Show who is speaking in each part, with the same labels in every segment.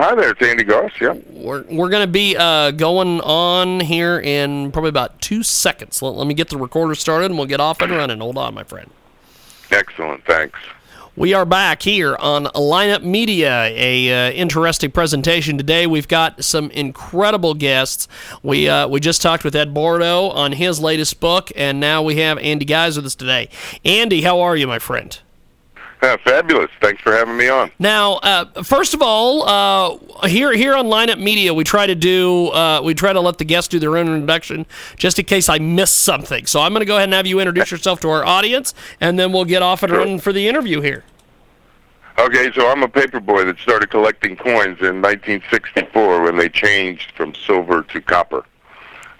Speaker 1: Hi there, it's Andy Gause. Yeah.
Speaker 2: We're, we're going to be uh, going on here in probably about two seconds. Let, let me get the recorder started and we'll get off and running. Hold on, my friend.
Speaker 1: Excellent. Thanks.
Speaker 2: We are back here on Lineup Media, a uh, interesting presentation today. We've got some incredible guests. We uh, we just talked with Ed Bordo on his latest book, and now we have Andy Gause with us today. Andy, how are you, my friend?
Speaker 1: Uh, fabulous. Thanks for having me on.
Speaker 2: Now, uh, first of all, uh, here here on Lineup Media, we try to do uh, we try to let the guests do their own introduction, just in case I miss something. So I'm going to go ahead and have you introduce yourself to our audience, and then we'll get off and
Speaker 1: Sure.
Speaker 2: running for the interview here.
Speaker 1: Okay, so I'm a paper boy that started collecting coins in 1964 when they changed from silver to copper.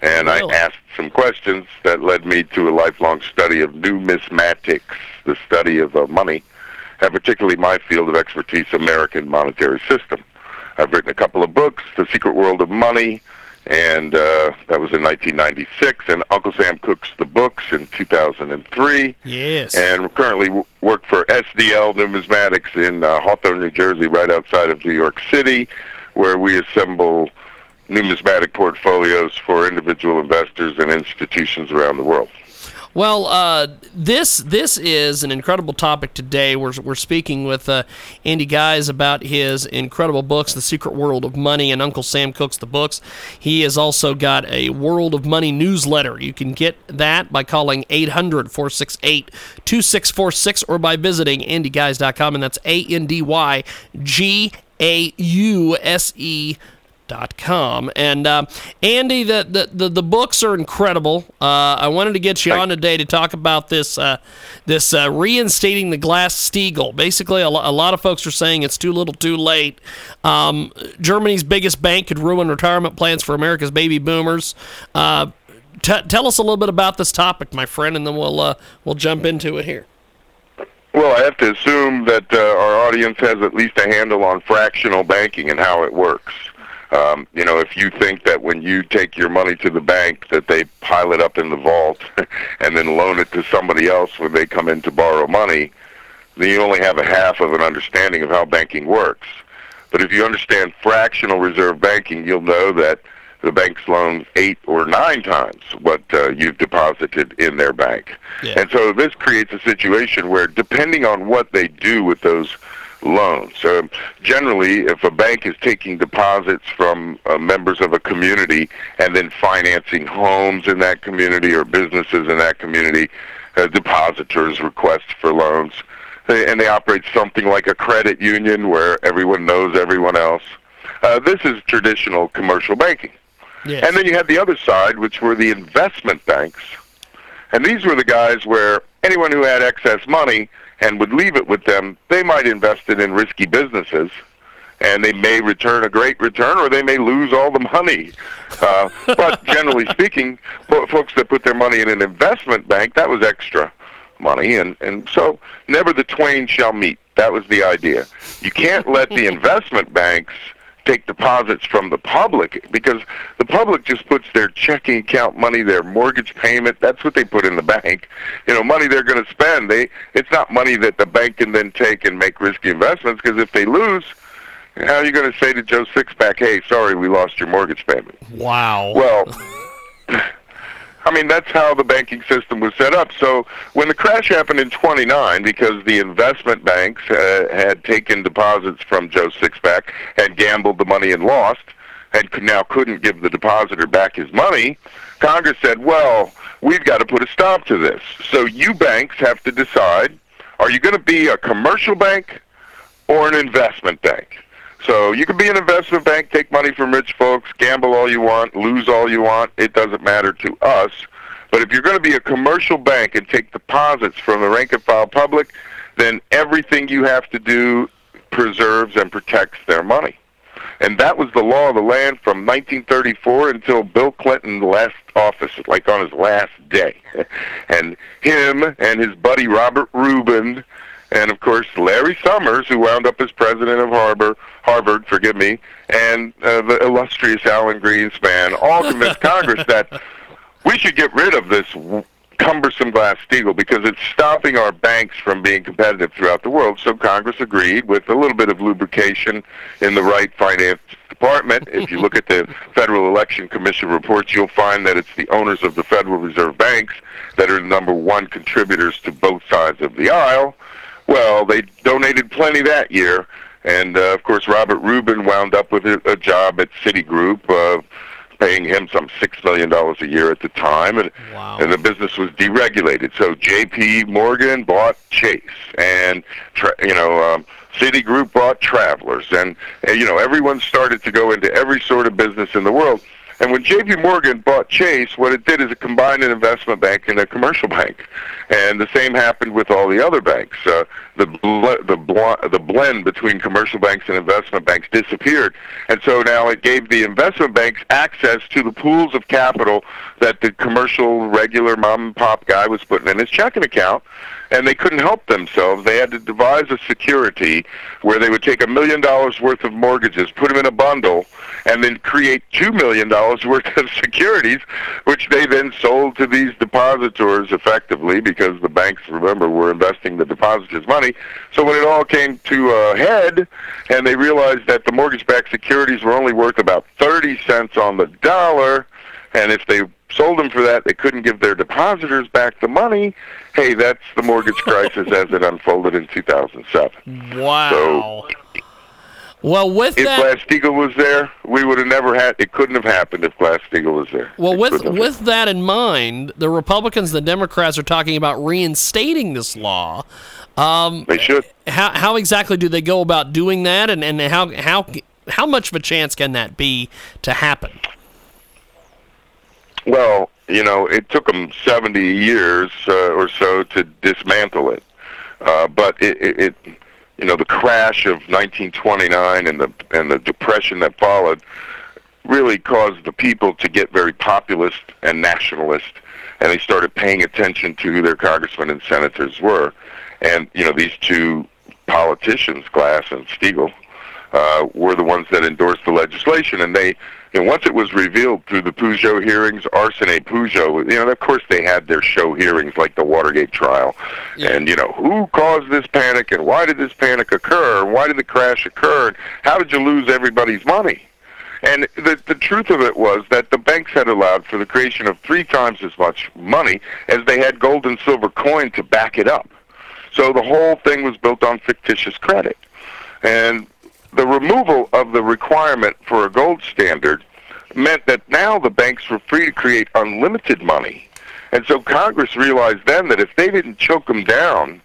Speaker 1: And
Speaker 2: Really?
Speaker 1: I asked some questions that led me to a lifelong study of numismatics, the study of uh, money, and particularly my field of expertise, American monetary system. I've written a couple of books, The Secret World of Money, and uh, that was in 1996, and Uncle Sam Cooks the Books in 2003
Speaker 2: Yes.
Speaker 1: and currently w- work for SDL Numismatics in uh, Hawthorne, New Jersey, right outside of New York City, where we assemble numismatic portfolios for individual investors and institutions around the world.
Speaker 2: Well, uh, this this is an incredible topic today. We're, we're speaking with uh, Andy Gause about his incredible books, The Secret World of Money, and Uncle Sam Cooks the Books. He has also got a World of Money newsletter. You can get that by calling 800 468 2646 or by visiting andygause.com, and that's A N D Y G A U S E dot com. And uh, Andy the, the, the, the books are incredible. Uh, I wanted to get you on today to talk about this uh, this uh, reinstating the Glass Steagall basically a, lo- a lot of folks are saying it's too little too late. Um, Germany's biggest bank could ruin retirement plans for America's baby boomers. Uh, t- tell us a little bit about this topic my friend and then we'll uh, we'll jump into it here.
Speaker 1: Well, I have to assume that uh, our audience has at least a handle on fractional banking and how it works. Um, you know, if you think that when you take your money to the bank that they pile it up in the vault and then loan it to somebody else when they come in to borrow money, then you only have a half of an understanding of how banking works. But if you understand fractional reserve banking, you'll know that the banks loan eight or nine times what uh, you've deposited in their bank.
Speaker 2: Yeah.
Speaker 1: And so this creates a situation where, depending on what they do with those loans, so generally, if a bank is taking deposits from uh, members of a community and then financing homes in that community or businesses in that community, uh, depositors request for loans, and they operate something like a credit union where everyone knows everyone else. Uh, this is traditional commercial banking.
Speaker 2: yes.
Speaker 1: And then you had the other side, which were the investment banks. And these were the guys where anyone who had excess money and would leave it with them, they might invest it in risky businesses. And they may return a great return, or they may lose all the money. Uh, but generally speaking, fo- folks that put their money in an investment bank, that was extra money. And, and so never the twain shall meet. That was the idea. You can't let the investment banks take deposits from the public because the public just puts their checking account money, their mortgage payment, that's what they put in the bank. You know, money they're going to spend. They it's not money that the bank can then take and make risky investments because if they lose, how are you going to say to Joe Sixpack, "Hey, sorry, we lost your mortgage payment"?
Speaker 2: wow
Speaker 1: Well, I mean, that's how the banking system was set up. So when the crash happened in 29, because the investment banks uh, had taken deposits from Joe Sixpack, had gambled the money and lost, and could, now couldn't give the depositor back his money, Congress said, well, we've got to put a stop to this. So you banks have to decide, are you going to be a commercial bank or an investment bank? So you can be an investment bank, take money from rich folks, gamble all you want, lose all you want. It doesn't matter to us. But if you're going to be a commercial bank and take deposits from the rank and file public, then everything you have to do preserves and protects their money. And that was the law of the land from 1934 until Bill Clinton left office, like on his last day. And him and his buddy Robert Rubin, and of course Larry Summers, who wound up as president of Harvard, Harvard, forgive me, and uh, the illustrious Alan Greenspan, all convinced Congress that we should get rid of this cumbersome Glass-Steagall because it's stopping our banks from being competitive throughout the world. So Congress agreed with a little bit of lubrication in the right finance department. if you look at the Federal Election Commission reports, you'll find that it's the owners of the Federal Reserve banks that are the number one contributors to both sides of the aisle. Well, they donated plenty that year. And uh, of course, Robert Rubin wound up with a, a job at Citigroup, uh, paying him some six million dollars a year at the time, and
Speaker 2: Wow.
Speaker 1: and the business was deregulated. So J.P. Morgan bought Chase, and tra- you know um, Citigroup bought Travelers, and, and you know everyone started to go into every sort of business in the world. And when J.P. Morgan bought Chase, what it did is it combined an investment bank and a commercial bank, and the same happened with all the other banks. Uh, the ble- the bl- the blend between commercial banks and investment banks disappeared, and so now it gave the investment banks access to the pools of capital that the commercial regular mom and pop guy was putting in his checking account and they couldn't help themselves. They had to devise a security where they would take a million dollars worth of mortgages, put them in a bundle, and then create two million dollars worth of securities, which they then sold to these depositors effectively because the banks, remember, were investing the depositors' money. So when it all came to a head, and they realized that the mortgage-backed securities were only worth about thirty cents on the dollar, and if they sold them for that, they couldn't give their depositors back the money. Hey, that's the mortgage crisis as it unfolded in 2007.
Speaker 2: Wow. Well, with
Speaker 1: If
Speaker 2: that,
Speaker 1: Glass-Steagall was there, we would have never had. It couldn't have happened if Glass-Steagall was there.
Speaker 2: well,
Speaker 1: It
Speaker 2: with with that in mind, the Republicans, the Democrats are talking about reinstating this law. Um,
Speaker 1: They should.
Speaker 2: how how exactly do they go about doing that, and, and how how how much of a chance can that be to happen?
Speaker 1: Well, you know, it took them 70 years uh, or so to dismantle it. Uh, but it, it, it, you know, the crash of 1929 and the and the depression that followed really caused the people to get very populist and nationalist, and they started paying attention to who their congressmen and senators were. And you know, these two politicians, Glass and Steagall, uh, were the ones that endorsed the legislation, and they. And once it was revealed through the Pujo hearings, Arsene Pujo, you know, of course they had their show hearings like the Watergate trial. And, you know, who caused this panic and why did this panic occur? And Why did the crash occur? And how did you lose everybody's money? And the the truth of it was that the banks had allowed for the creation of three times as much money as they had gold and silver coin to back it up. So the whole thing was built on fictitious credit. And the removal of the requirement for a gold standard meant that now the banks were free to create unlimited money. And so Congress realized then that if they didn't choke them down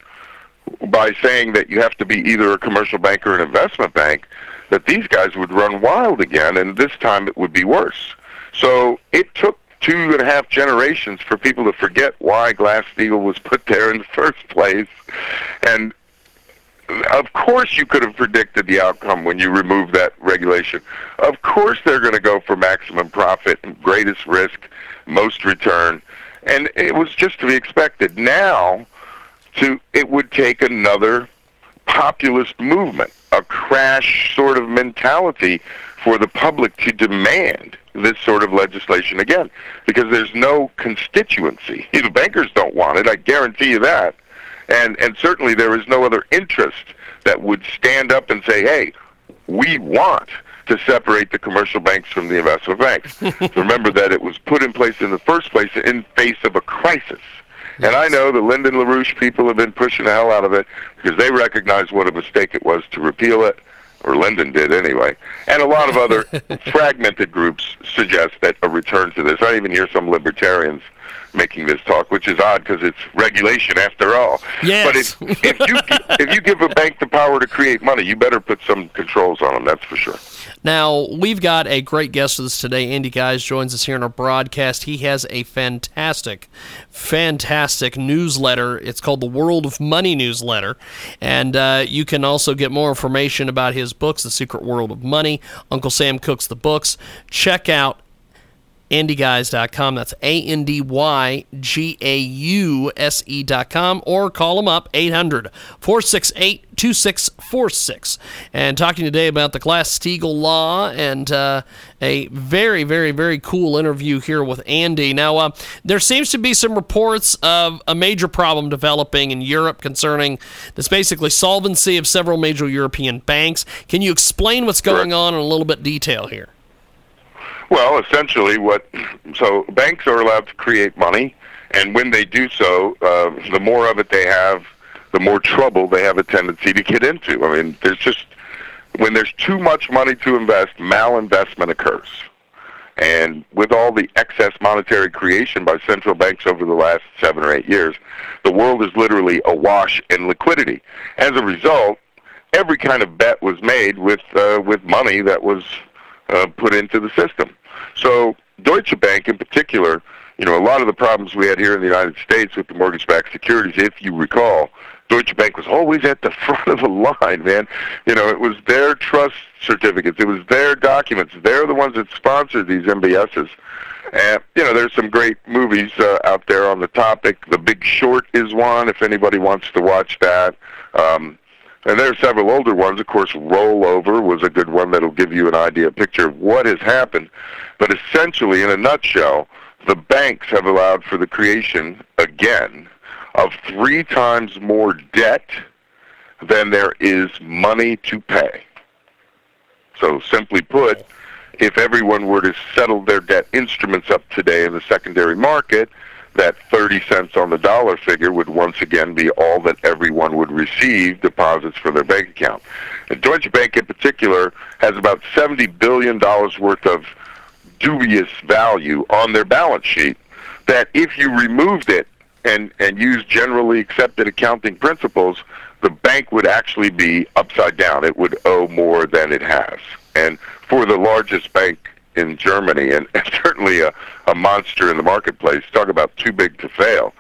Speaker 1: by saying that you have to be either a commercial bank or an investment bank, that these guys would run wild again, and this time it would be worse. So it took two and a half generations for people to forget why Glass-Steagall was put there in the first place. And of course you could have predicted the outcome when you remove that regulation. Of course they're going to go for maximum profit, greatest risk, most return. And it was just to be expected. Now, to it would take another populist movement, a crash sort of mentality for the public to demand this sort of legislation again because there's no constituency. The bankers don't want it, I guarantee you that. And and certainly there is no other interest that would stand up and say, "Hey, we want to separate the commercial banks from the investment banks." Remember that it was put in place in the first place in face of a crisis. And I know the Lyndon LaRouche people have been pushing the hell out of it because they recognize what a mistake it was to repeal it, or Lyndon did anyway. And a lot of other fragmented groups suggest that a return to this. I even hear some libertarians making this talk, which is odd because it's regulation after all.
Speaker 2: Yes.
Speaker 1: But if, if you if you give a bank the power to create money, you better put some controls on them. That's for sure.
Speaker 2: Now, we've got a great guest with us today. Andy Gause joins us here in our broadcast. He has a fantastic, fantastic newsletter. It's called the World of Money newsletter. And uh, you can also get more information about his books, The Secret World of Money, Uncle Sam Cooks the Books. Check out andygause.com. That's A N D Y G A U S E.com. Or call them up 800 468 2646. And talking today about the Glass Steagall Law and uh, a very, very, very cool interview here with Andy. Now, uh, there seems to be some reports of a major problem developing in Europe concerning this basically solvency of several major European banks. Can you explain what's going on in a little bit detail here?
Speaker 1: Well, essentially, what so banks are allowed to create money, and when they do so, uh, the more of it they have, the more trouble they have a tendency to get into. I mean, there's just when there's too much money to invest, malinvestment occurs. And with all the excess monetary creation by central banks over the last seven or eight years, the world is literally awash in liquidity. As a result, every kind of bet was made with uh, with money that was uh, put into the system. So Deutsche Bank, in particular, you know, a lot of the problems we had here in the United States with the mortgage-backed securities, if you recall, Deutsche Bank was always at the front of the line, man. You know, it was their trust certificates, it was their documents. They're the ones that sponsored these MBSs. And you know, there's some great movies uh, out there on the topic. The Big Short is one. If anybody wants to watch that. Um, and there are several older ones. Of course, Rollover was a good one that'll give you an idea, a picture of what has happened. But essentially, in a nutshell, the banks have allowed for the creation, again, of three times more debt than there is money to pay. So simply put, if everyone were to settle their debt instruments up today in the secondary market, that 30 cents on the dollar figure would once again be all that everyone would receive deposits for their bank account. And Deutsche Bank in particular has about 70 billion dollars worth of dubious value on their balance sheet that if you removed it and and used generally accepted accounting principles, the bank would actually be upside down. It would owe more than it has. And for the largest bank in Germany, and, and certainly a, a monster in the marketplace, talk about too big to fail.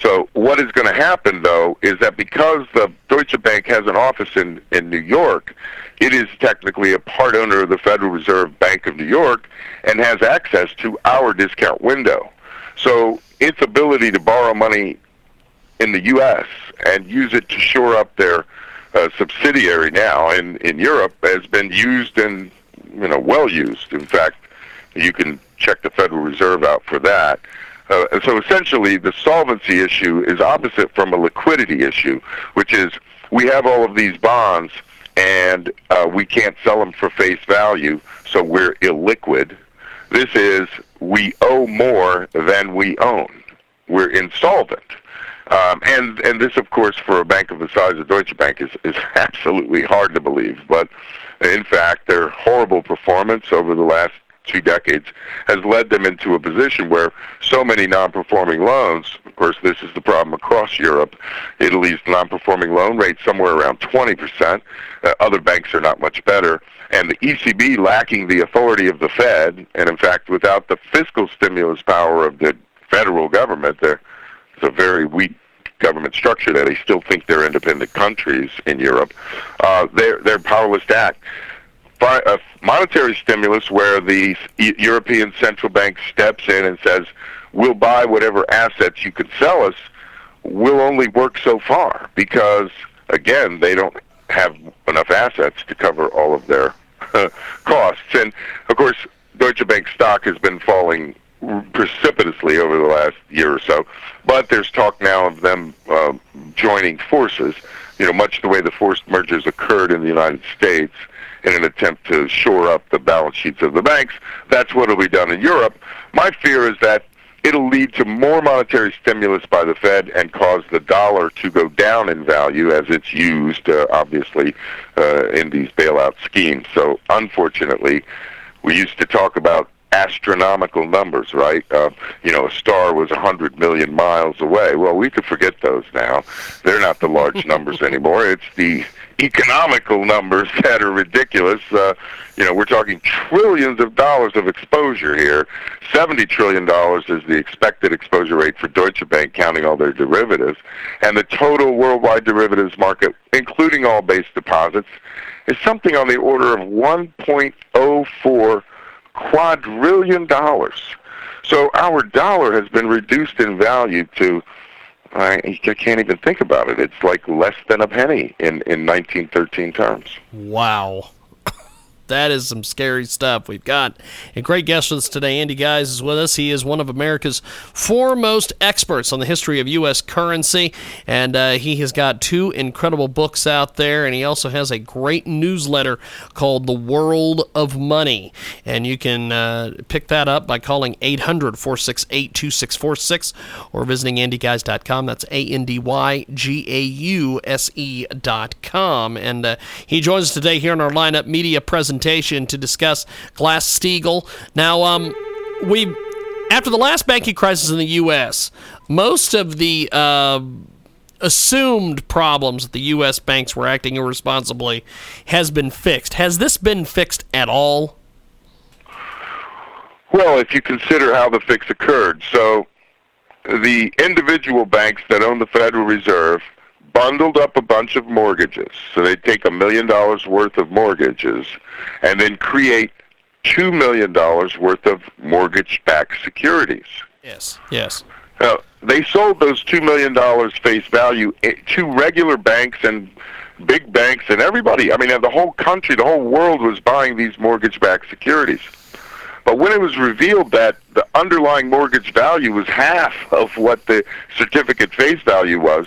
Speaker 1: So what is going to happen, though, is that because the Deutsche Bank has an office in, in New York, it is technically a part owner of the Federal Reserve Bank of New York and has access to our discount window. So its ability to borrow money in the U.S. and use it to shore up their uh, subsidiary now in, in Europe has been used and you know well used. In fact, you can check the Federal Reserve out for that. Uh, so essentially, the solvency issue is opposite from a liquidity issue, which is we have all of these bonds and uh, we can't sell them for face value, so we're illiquid. This is we owe more than we own. We're insolvent. Um, and and this, of course, for a bank of the size of Deutsche Bank, is is absolutely hard to believe. But in fact, their horrible performance over the last two decades has led them into a position where so many non-performing loans. Of course, this is the problem across Europe. Italy's non-performing loan rate somewhere around 20 percent. Uh, other banks are not much better. And the ECB lacking the authority of the Fed, and in fact, without the fiscal stimulus power of the federal government, there it's a very weak government structure that they still think they're independent countries in Europe. Uh, they're they're powerless to act. Fi- uh, monetary stimulus, where the E- European Central Bank steps in and says, "We'll buy whatever assets you can sell us," will only work so far because again they don't have enough assets to cover all of their costs. And of course, Deutsche Bank stock has been falling precipitously over the last year or so. But there's talk now of them uh, joining forces, you know, much the way the forced mergers occurred in the United States in an attempt to shore up the balance sheets of the banks. That's what will be done in Europe. My fear is that it'll lead to more monetary stimulus by the Fed and cause the dollar to go down in value as it's used, uh, obviously, uh, in these bailout schemes. So, unfortunately, we used to talk about astronomical numbers, right? Uh, you know, a star was 100 million miles away. Well, we could forget those now. They're not the large numbers anymore. It's the economical numbers that are ridiculous. Uh, you know, we're talking trillions of dollars of exposure here. Seventy trillion dollars is the expected exposure rate for Deutsche Bank, counting all their derivatives, and the total worldwide derivatives market, including all base deposits, is something on the order of 1.04 quadrillion dollars. So our dollar has been reduced in value to I, I can't even think about it. It's like less than a penny in, in 1913 terms.
Speaker 2: Wow that is some scary stuff. We've got a great guest with us today. Andy Gause is with us. He is one of America's foremost experts on the history of U.S. currency, and uh, he has got two incredible books out there, and he also has a great newsletter called The World of Money. And you can uh, pick that up by calling 800 468 2646 or visiting andygause.com. That's A N D Y G A U S E.com. And uh, he joins us today here in our lineup media presentation presentation to discuss Glass Steagall. Now, um, we after the last banking crisis in the U.S., most of the uh, assumed problems that the U.S. banks were acting irresponsibly has been fixed. Has this been fixed at all?
Speaker 1: Well, if you consider how the fix occurred, so the individual banks that own the Federal Reserve bundled up a bunch of mortgages. So they'd take a million dollars worth of mortgages and then create $2 million worth of mortgage backed securities.
Speaker 2: Yes, yes.
Speaker 1: Now, they sold those $2 million face value eh, to regular banks and big banks and everybody. I mean, the whole country, the whole world was buying these mortgage backed securities. But when it was revealed that the underlying mortgage value was half of what the certificate face value was,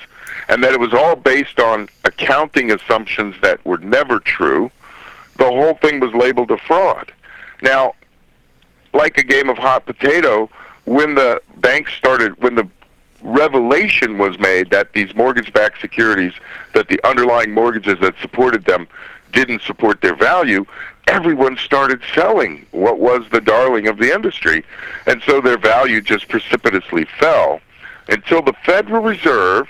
Speaker 1: and that it was all based on accounting assumptions that were never true, the whole thing was labeled a fraud. Now, like a game of hot potato, when the banks started, when the revelation was made that these mortgage-backed securities, that the underlying mortgages that supported them didn't support their value, everyone started selling what was the darling of the industry. And so their value just precipitously fell until the Federal Reserve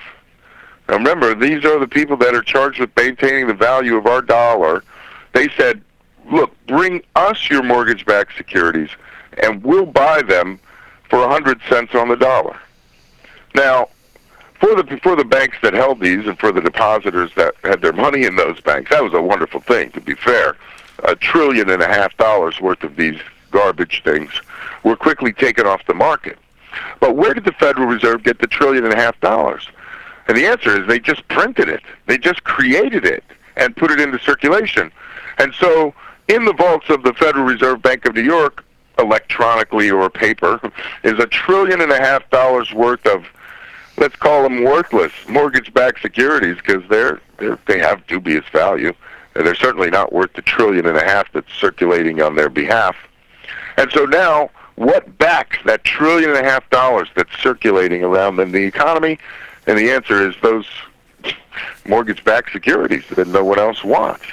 Speaker 1: now remember, these are the people that are charged with maintaining the value of our dollar. They said, look, bring us your mortgage-backed securities, and we'll buy them for a 100 cents on the dollar. Now, for the for the banks that held these and for the depositors that had their money in those banks, that was a wonderful thing. To be fair, a trillion and a half dollars worth of these garbage things were quickly taken off the market. But where did the Federal Reserve get the trillion and a half dollars? And the answer is they just printed it. They just created it and put it into circulation. And so in the vaults of the Federal Reserve Bank of New York, electronically or paper, is a trillion and a half dollars worth of let's call them worthless mortgage-backed securities because they're, they're they have dubious value. And they're certainly not worth the trillion and a half that's circulating on their behalf. And so now, what backs that trillion and a half dollars that's circulating around in the economy? And the answer is those mortgage-backed securities that no one else wants.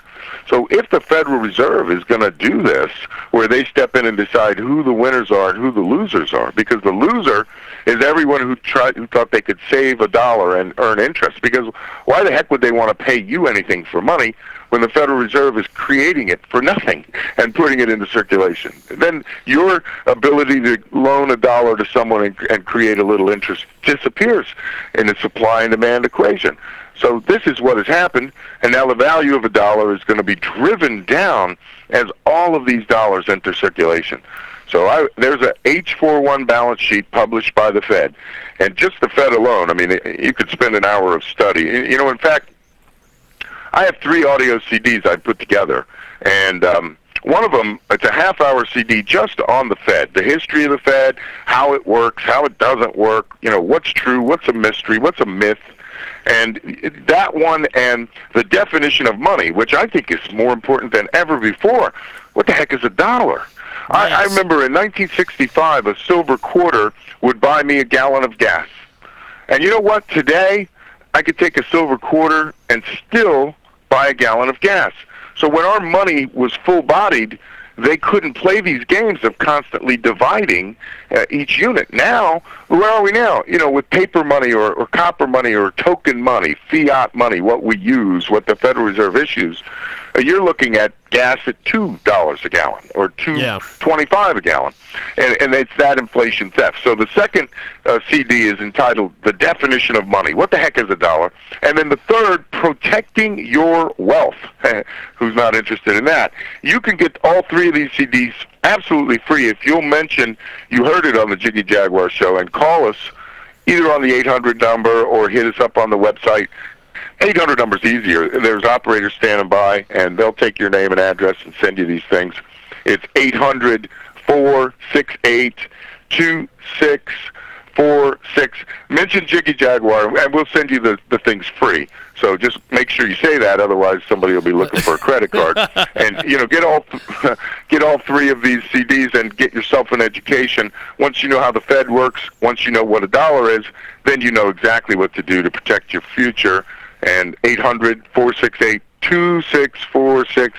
Speaker 1: So if the Federal Reserve is going to do this, where they step in and decide who the winners are and who the losers are, because the loser is everyone who tried who thought they could save a dollar and earn interest. Because why the heck would they want to pay you anything for money when the Federal Reserve is creating it for nothing and putting it into circulation? Then your ability to loan a dollar to someone and, and create a little interest disappears in the supply and demand equation. So this is what has happened, and now the value of a dollar is going to be driven down as all of these dollars enter circulation. So I, there's a H41 balance sheet published by the Fed, and just the Fed alone, I mean, you could spend an hour of study. You know, in fact, I have three audio CDs I put together, and um, one of them, it's a half-hour CD just on the Fed, the history of the Fed, how it works, how it doesn't work, you know, what's true, what's a mystery, what's a myth, and that one and the definition of money, which I think is more important than ever before. What the heck is a dollar? I, I remember in 1965, a silver quarter would buy me a gallon of gas. And you know what? Today, I could take a silver quarter and still buy a gallon of gas. So when our money was full-bodied, they couldn't play these games of constantly dividing uh, each unit. Now, where are we now? You know, with paper money or, or copper money or token money, fiat money, what we use, what the Federal Reserve issues, you're looking at gas at two dollars a gallon or two
Speaker 2: Yeah.
Speaker 1: twenty-five a gallon, and, and it's that inflation theft. So the second uh, CD is entitled "The Definition of Money." What the heck is a dollar? And then the third, protecting your wealth. Who's not interested in that? You can get all three of these CDs absolutely free if you'll mention you heard it on the Jiggy Jaguar show and call us either on the 800 number or hit us up on the website 800 number's easier. There's operators standing by, and they'll take your name and address and send you these things. It's 800 468 2646. Mention Jiggy Jaguar, and we'll send you the, the things free. So just make sure you say that, otherwise somebody will be looking for a credit card. and you know, get all get all three of these CDs and get yourself an education. Once you know how the Fed works, once you know what a dollar is, then you know exactly what to do to protect your future and 800 468 2646.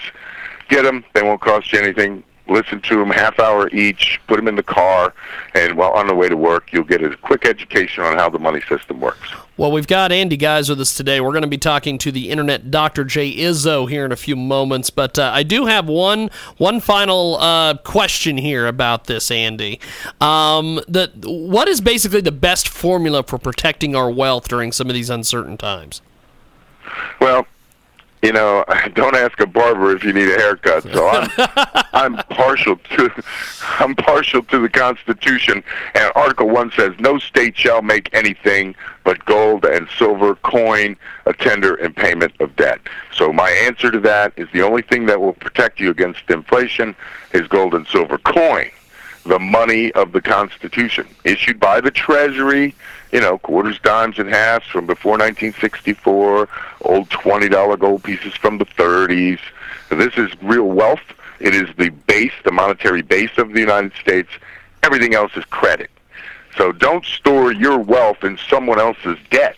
Speaker 1: Get them. They won't cost you anything. Listen to them half hour each. Put them in the car, and while on the way to work, you'll get a quick education on how the money system works.
Speaker 2: Well, we've got Andy Gause with us today. We're going to be talking to the internet Dr. Jay Izzo here in a few moments, but uh, I do have one one final uh, question here about this, Andy. Um, the what is basically the best formula for protecting our wealth during some of these uncertain times?
Speaker 1: Well, you know, don't ask a barber if you need a haircut. So I'm I'm partial to I'm partial to the Constitution. And Article One says no state shall make anything but gold and silver coin a tender in payment of debt. So my answer to that is the only thing that will protect you against inflation is gold and silver coin the money of the Constitution, issued by the Treasury, you know, quarters, dimes, and halves from before 1964, old $20 gold pieces from the 30s. This is real wealth. It is the base, the monetary base of the United States. Everything else is credit. So don't store your wealth in someone else's debt.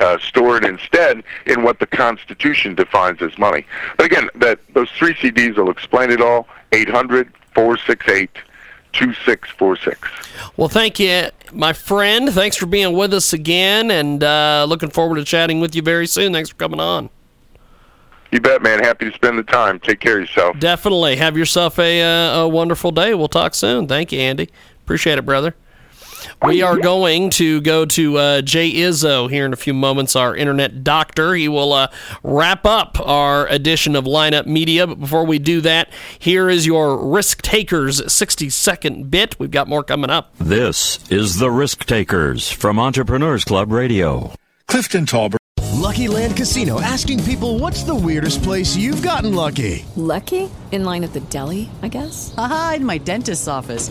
Speaker 1: Uh, store it instead in what the Constitution defines as money. But again, that those three CDs will explain it all. 800 468 2646.
Speaker 2: Well, thank you, my friend. Thanks for being with us again, and uh, looking forward to chatting with you very soon. Thanks for coming on.
Speaker 1: You bet, man. Happy to spend the time. Take care of yourself.
Speaker 2: Definitely. Have yourself a, uh, a wonderful day. We'll talk soon. Thank you, Andy. Appreciate it, brother. We are going to go to uh, Jay Izzo here in a few moments, our internet doctor. He will uh, wrap up our edition of Lineup Media. But before we do that, here is your Risk Takers 60 second bit. We've got more coming up.
Speaker 3: This is the Risk Takers from Entrepreneurs Club Radio.
Speaker 4: Clifton Talbert.
Speaker 5: Lucky Land Casino asking people what's the weirdest place you've gotten lucky?
Speaker 6: Lucky? In line at the deli, I guess?
Speaker 7: Aha, in my dentist's office.